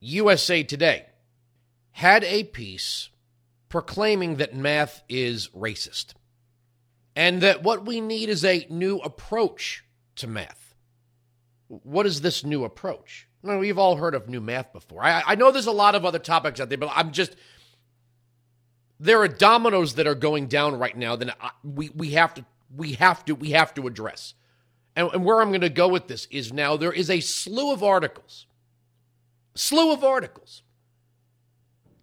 USA Today had a piece proclaiming that math is racist and that what we need is a new approach to math. What is this new approach? No, we've all heard of new math before. I, I know there's a lot of other topics out there, but I'm just there are dominoes that are going down right now that we we have to we have to we have to address. And, and where I'm going to go with this is now there is a slew of articles, slew of articles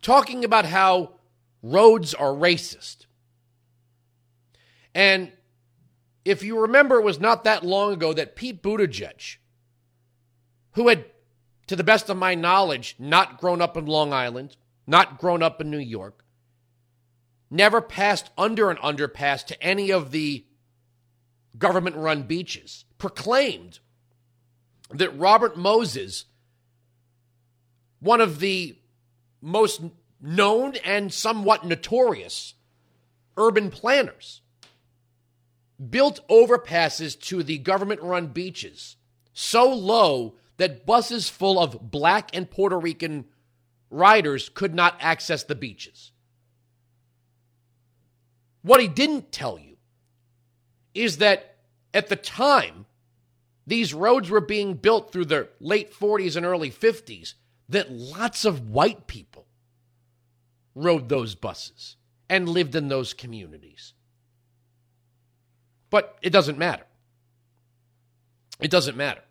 talking about how roads are racist. And if you remember, it was not that long ago that Pete Buttigieg, who had, to the best of my knowledge, not grown up in Long Island, not grown up in New York, never passed under an underpass to any of the government run beaches, proclaimed that Robert Moses, one of the most known and somewhat notorious urban planners, built overpasses to the government run beaches so low that buses full of black and Puerto Rican riders could not access the beaches. What he didn't tell you is that at the time these roads were being built through the late 40s and early 50s, that lots of white people rode those buses and lived in those communities. But it doesn't matter. It doesn't matter.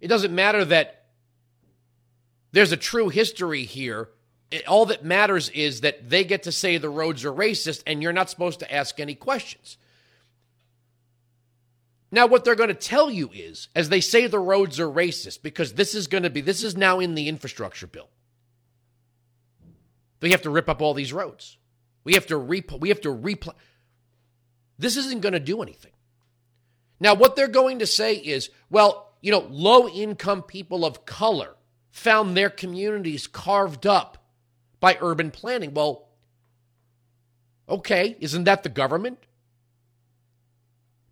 It doesn't matter that there's a true history here it, all that matters is that they get to say the roads are racist and you're not supposed to ask any questions. Now, what they're going to tell you is, as they say the roads are racist, because this is going to be, this is now in the infrastructure bill. We have to rip up all these roads. We have to re, we have to replan. This isn't going to do anything. Now, what they're going to say is, well, you know, low income people of color found their communities carved up by urban planning. Well, okay, isn't that the government?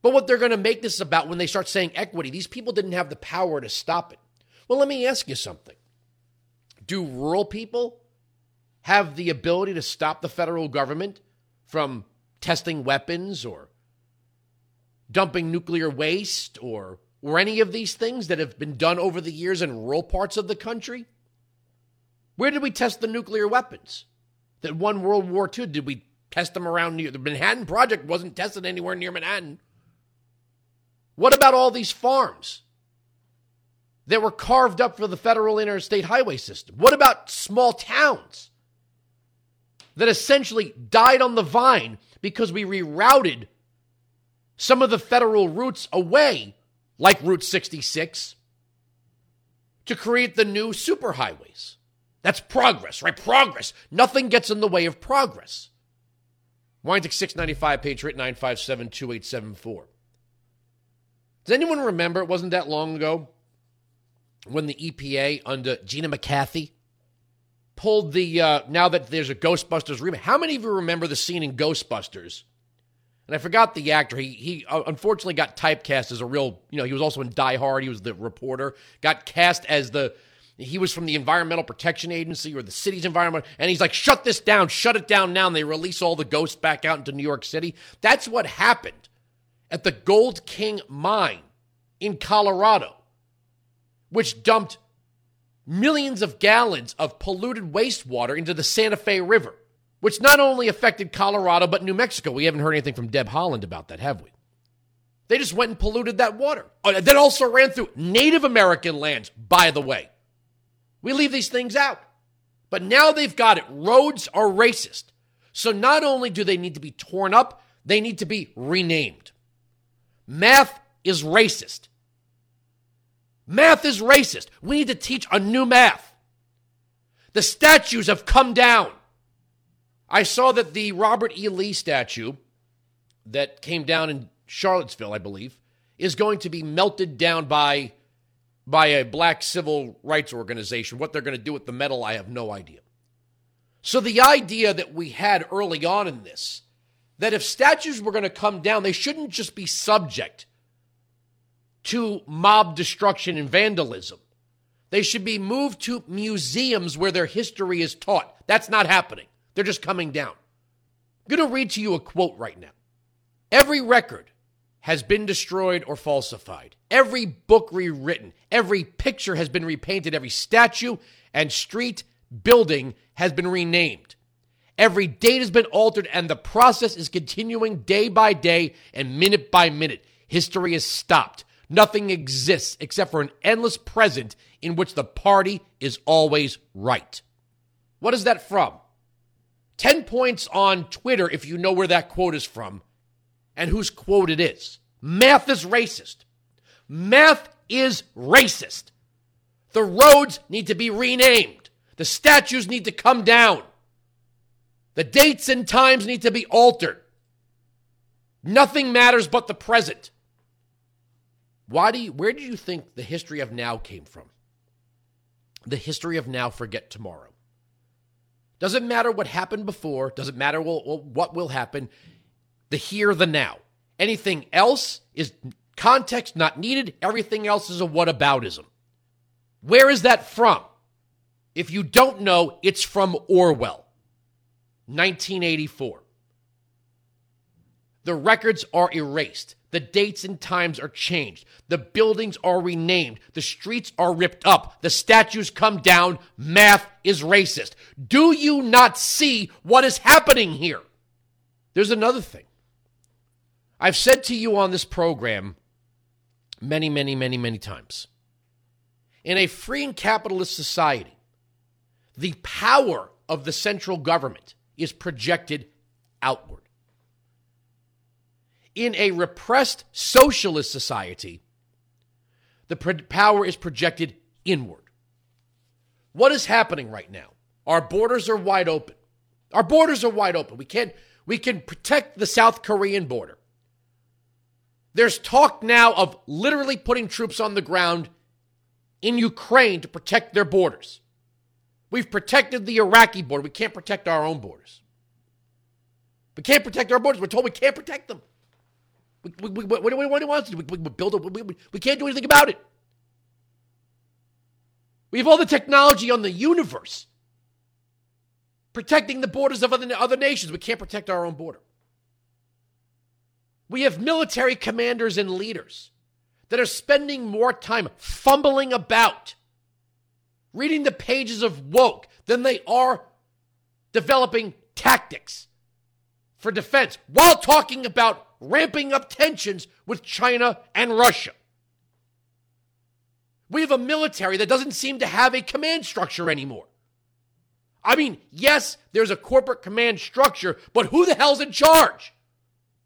But what they're going to make this about when they start saying equity, these people didn't have the power to stop it. Well, let me ask you something. Do rural people have the ability to stop the federal government from testing weapons or dumping nuclear waste or or any of these things that have been done over the years in rural parts of the country? Where did we test the nuclear weapons that won World War II? Did we test them around near the Manhattan Project wasn't tested anywhere near Manhattan. What about all these farms that were carved up for the federal interstate highway system? What about small towns that essentially died on the vine because we rerouted some of the federal routes away, like Route 66, to create the new superhighways? That's progress, right? Progress. Nothing gets in the way of progress. Weinzig 695, Patriot 957 2874. Does anyone remember? It wasn't that long ago when the EPA under Gina McCarthy pulled the, uh, now that there's a Ghostbusters remake. How many of you remember the scene in Ghostbusters? And I forgot the actor. He, he uh, unfortunately got typecast as a real, you know, he was also in Die Hard. He was the reporter. Got cast as the he was from the Environmental Protection Agency or the city's environment, and he's like, shut this down, shut it down now. And they release all the ghosts back out into New York City. That's what happened at the Gold King mine in Colorado, which dumped millions of gallons of polluted wastewater into the Santa Fe River, which not only affected Colorado, but New Mexico. We haven't heard anything from Deb Haaland about that, have we? They just went and polluted that water. Oh, that also ran through Native American lands, by the way. We leave these things out. But now they've got it. Roads are racist. So not only do they need to be torn up, they need to be renamed. Math is racist. Math is racist. We need to teach a new math. The statues have come down. I saw that the Robert E. Lee statue that came down in Charlottesville, I believe, is going to be melted down by by a black civil rights organization. What they're going to do with the metal, I have no idea. So the idea that we had early on in this, that if statues were going to come down, they shouldn't just be subject to mob destruction and vandalism. They should be moved to museums where their history is taught. That's not happening. They're just coming down. I'm going to read to you a quote right now. Every record has been destroyed or falsified. Every book rewritten. Every picture has been repainted. Every statue and street building has been renamed. Every date has been altered, and the process is continuing day by day and minute by minute. History is stopped. Nothing exists except for an endless present in which the party is always right. What is that from? 10 points on Twitter if you know where that quote is from and whose quote it is. Math is racist. Math is racist. The roads need to be renamed. The statues need to come down. The dates and times need to be altered. Nothing matters but the present. Why do you, where do you think the history of now came from? The history of now, forget tomorrow. Doesn't matter what happened before, doesn't matter what will happen. The here, the now. Anything else is context not needed. Everything else is a whataboutism. Where is that from? If you don't know, it's from Orwell, 1984. The records are erased. The dates and times are changed. The buildings are renamed. The streets are ripped up. The statues come down. Math is racist. Do you not see what is happening here? There's another thing. I've said to you on this program many, many, many, many times. In a free and capitalist society, the power of the central government is projected outward in a repressed socialist society, the power is projected inward. What is happening right now? Our borders are wide open. Our borders are wide open. We can we can protect the South Korean border. There's talk now of literally putting troops on the ground in Ukraine to protect their borders. We've protected the Iraqi border. We can't protect our own borders. We can't protect our borders. We're told we can't protect them. We, we, we, what, do we want to do? We, we build a, we, we, we can't do anything about it. We have all the technology on the universe protecting the borders of other, other nations. We can't protect our own border. We have military commanders and leaders that are spending more time fumbling about, reading the pages of woke than they are developing tactics for defense while talking about ramping up tensions with China and Russia. We have a military that doesn't seem to have a command structure anymore. I mean, yes, there's a corporate command structure, but who the hell's in charge?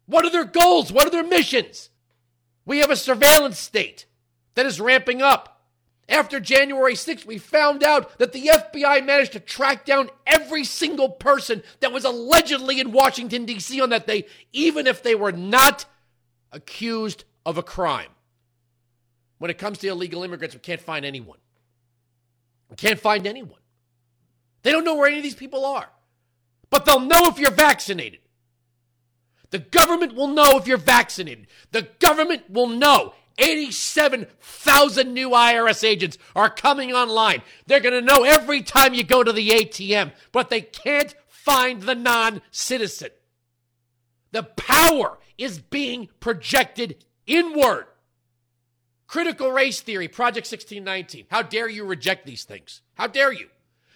What are their goals? What are their missions? We have a surveillance state that is ramping up. After January 6th, we found out that the FBI managed to track down every single person that was allegedly in Washington, D.C. on that day, even if they were not accused of a crime. When it comes to illegal immigrants, we can't find anyone. We can't find anyone. They don't know where any of these people are, but they'll know if you're vaccinated. The government will know if you're vaccinated. The government will know 87,000 new IRS agents are coming online. They're going to know every time you go to the ATM, but they can't find the non citizen. The power is being projected inward. Critical race theory, Project 1619. How dare you reject these things? How dare you?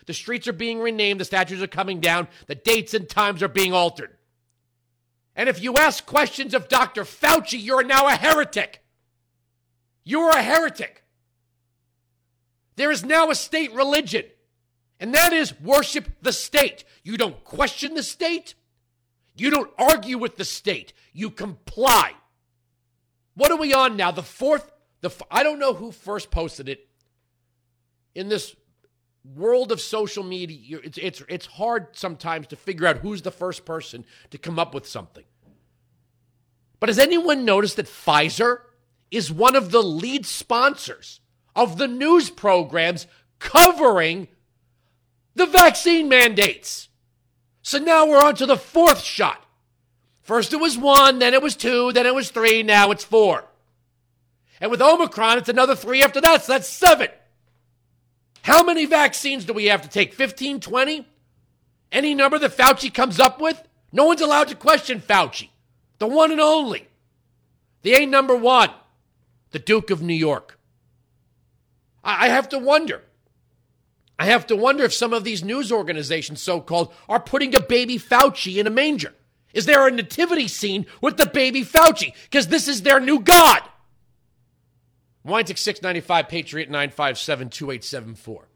The streets are being renamed, the statues are coming down, the dates and times are being altered. And if you ask questions of Dr. Fauci, you're now a heretic. You are a heretic. There is now a state religion, and that is worship the state. You don't question the state. You don't argue with the state. You comply. What are we on now? The fourth, the I don't know who first posted it. In this world of social media, it's it's it's hard sometimes to figure out who's the first person to come up with something. But has anyone noticed that Pfizer is one of the lead sponsors of the news programs covering the vaccine mandates. So now we're on to the fourth shot. First it was one, then it was two, then it was three, now it's four. And with Omicron, it's another three after that, so that's seven. How many vaccines do we have to take? 15, 20? Any number that Fauci comes up with? No one's allowed to question Fauci, the one and only, the A number one, the Duke of New York. I have to wonder. I have to wonder if some of these news organizations, so called, are putting a baby Fauci in a manger. Is there a nativity scene with the baby Fauci? Because this is their new God. Weintick 695, Patriot 957 2874.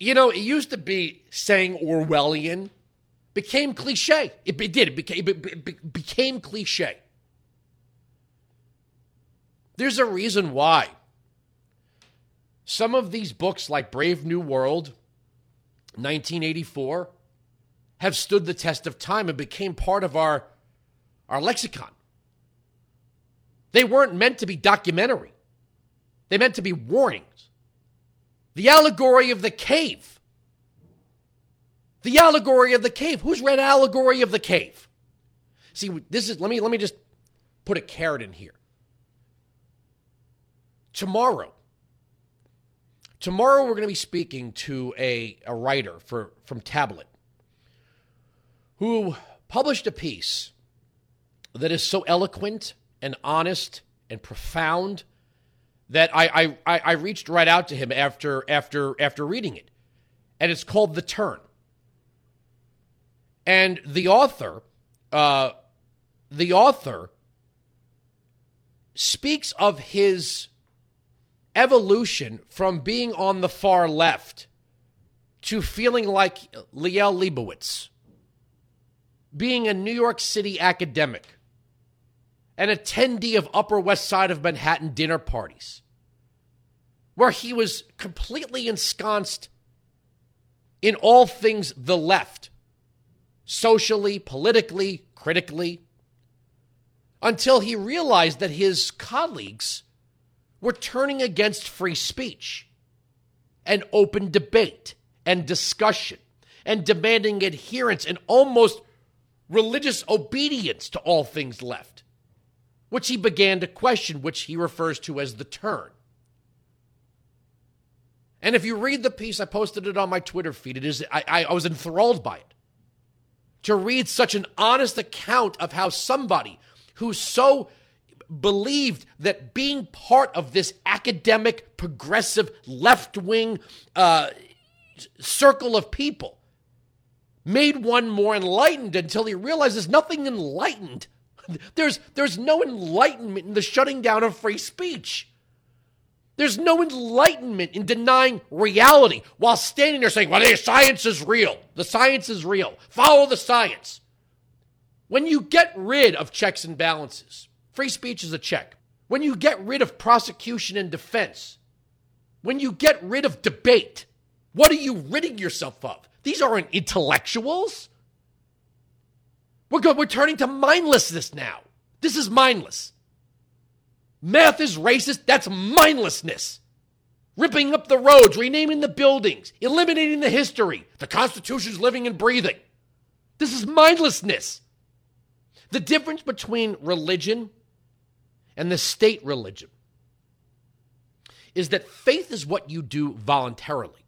You know, it used to be saying Orwellian became cliche. It, it did. It became, it became cliche. There's a reason why some of these books, like Brave New World, 1984, have stood the test of time and became part of our, our lexicon. They weren't meant to be documentary, they meant to be warnings. The allegory of the cave. The allegory of the cave. Who's read Allegory of the Cave? See, this is let me let me just put a carrot in here. Tomorrow, tomorrow we're going to be speaking to a, a writer for from Tablet who published a piece that is so eloquent and honest and profound that I, I, I reached right out to him after after after reading it. And it's called The Turn. And the author, uh, the author speaks of his evolution from being on the far left to feeling like Liel Leibovitz being a New York City academic, an attendee of Upper West Side of Manhattan dinner parties, where he was completely ensconced in all things the left, socially, politically, critically, until he realized that his colleagues were turning against free speech and open debate and discussion and demanding adherence and almost religious obedience to all things left, which he began to question, which he refers to as the turn. And if you read the piece, I posted it on my Twitter feed. It is I, I was enthralled by it. To read such an honest account of how somebody who's so believed that being part of this academic, progressive, left wing uh, circle of people made one more enlightened until he realized there's nothing enlightened. There's, there's no enlightenment in the shutting down of free speech. There's no enlightenment in denying reality while standing there saying, well, the science is real. The science is real. Follow the science. When you get rid of checks and balances, free speech is a check. When you get rid of prosecution and defense, when you get rid of debate, what are you ridding yourself of? These aren't intellectuals. We're good. We're turning to mindlessness now. This is mindless. Math is racist. That's mindlessness. Ripping up the roads, renaming the buildings, eliminating the history. The Constitution's living and breathing. This is mindlessness. The difference between religion and the state religion is that faith is what you do voluntarily.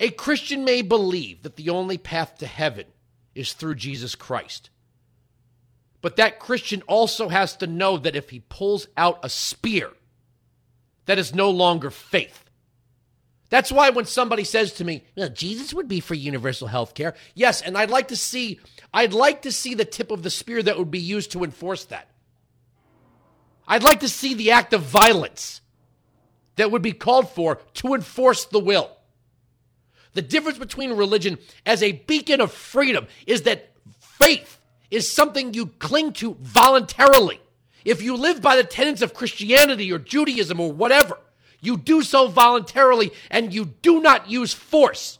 A Christian may believe that the only path to heaven is through Jesus Christ. But that Christian also has to know that if he pulls out a spear, that is no longer faith. That's why when somebody says to me, well, Jesus would be for universal health care. Yes, and I'd like to see I'd like to see the tip of the spear that would be used to enforce that. I'd like to see the act of violence that would be called for to enforce the will. The difference between religion as a beacon of freedom is that faith is something you cling to voluntarily. If you live by the tenets of Christianity or Judaism or whatever, you do so voluntarily and you do not use force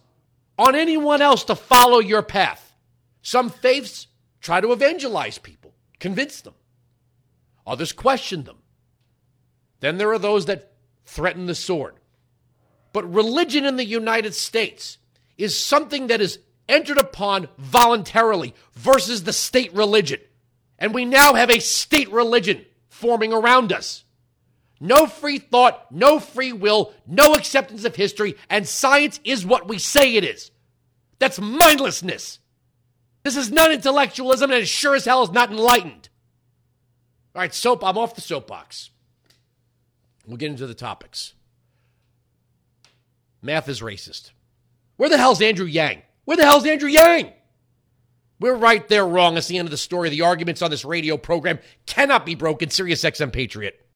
on anyone else to follow your path. Some faiths try to evangelize people, convince them. Others question them. Then there are those that threaten the sword. But religion in the United States is something that is entered upon voluntarily versus the state religion. And we now have a state religion forming around us. No free thought, no free will, no acceptance of history, and science is what we say it is. That's mindlessness. This is not intellectualism, and it sure as hell is not enlightened. All right, soap, I'm off the soapbox. We'll get into the topics. Math is racist. Where the hell's Andrew Yang? Where the hell's Andrew Yang? We're right there wrong. That's the end of the story. The arguments on this radio program cannot be broken. Sirius XM Patriot.